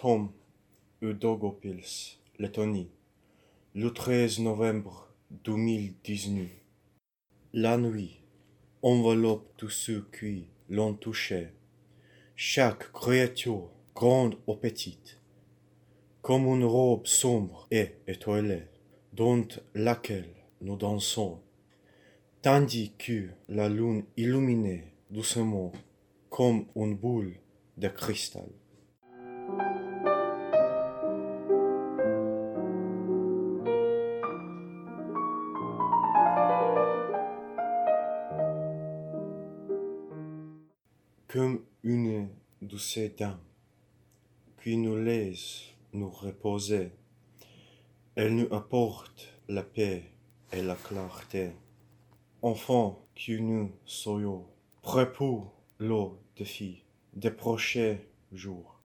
Tom Udogopils, Lettonie, le 13 novembre 2019. La nuit enveloppe tous ceux qui l'ont touché, chaque créature, grande ou petite, comme une robe sombre et étoilée, dont laquelle nous dansons, tandis que la lune illuminait doucement comme une boule de cristal. Comme une douce dame qui nous laisse nous reposer, elle nous apporte la paix et la clarté. Enfant que nous soyons prêts pour le défi des prochains jours.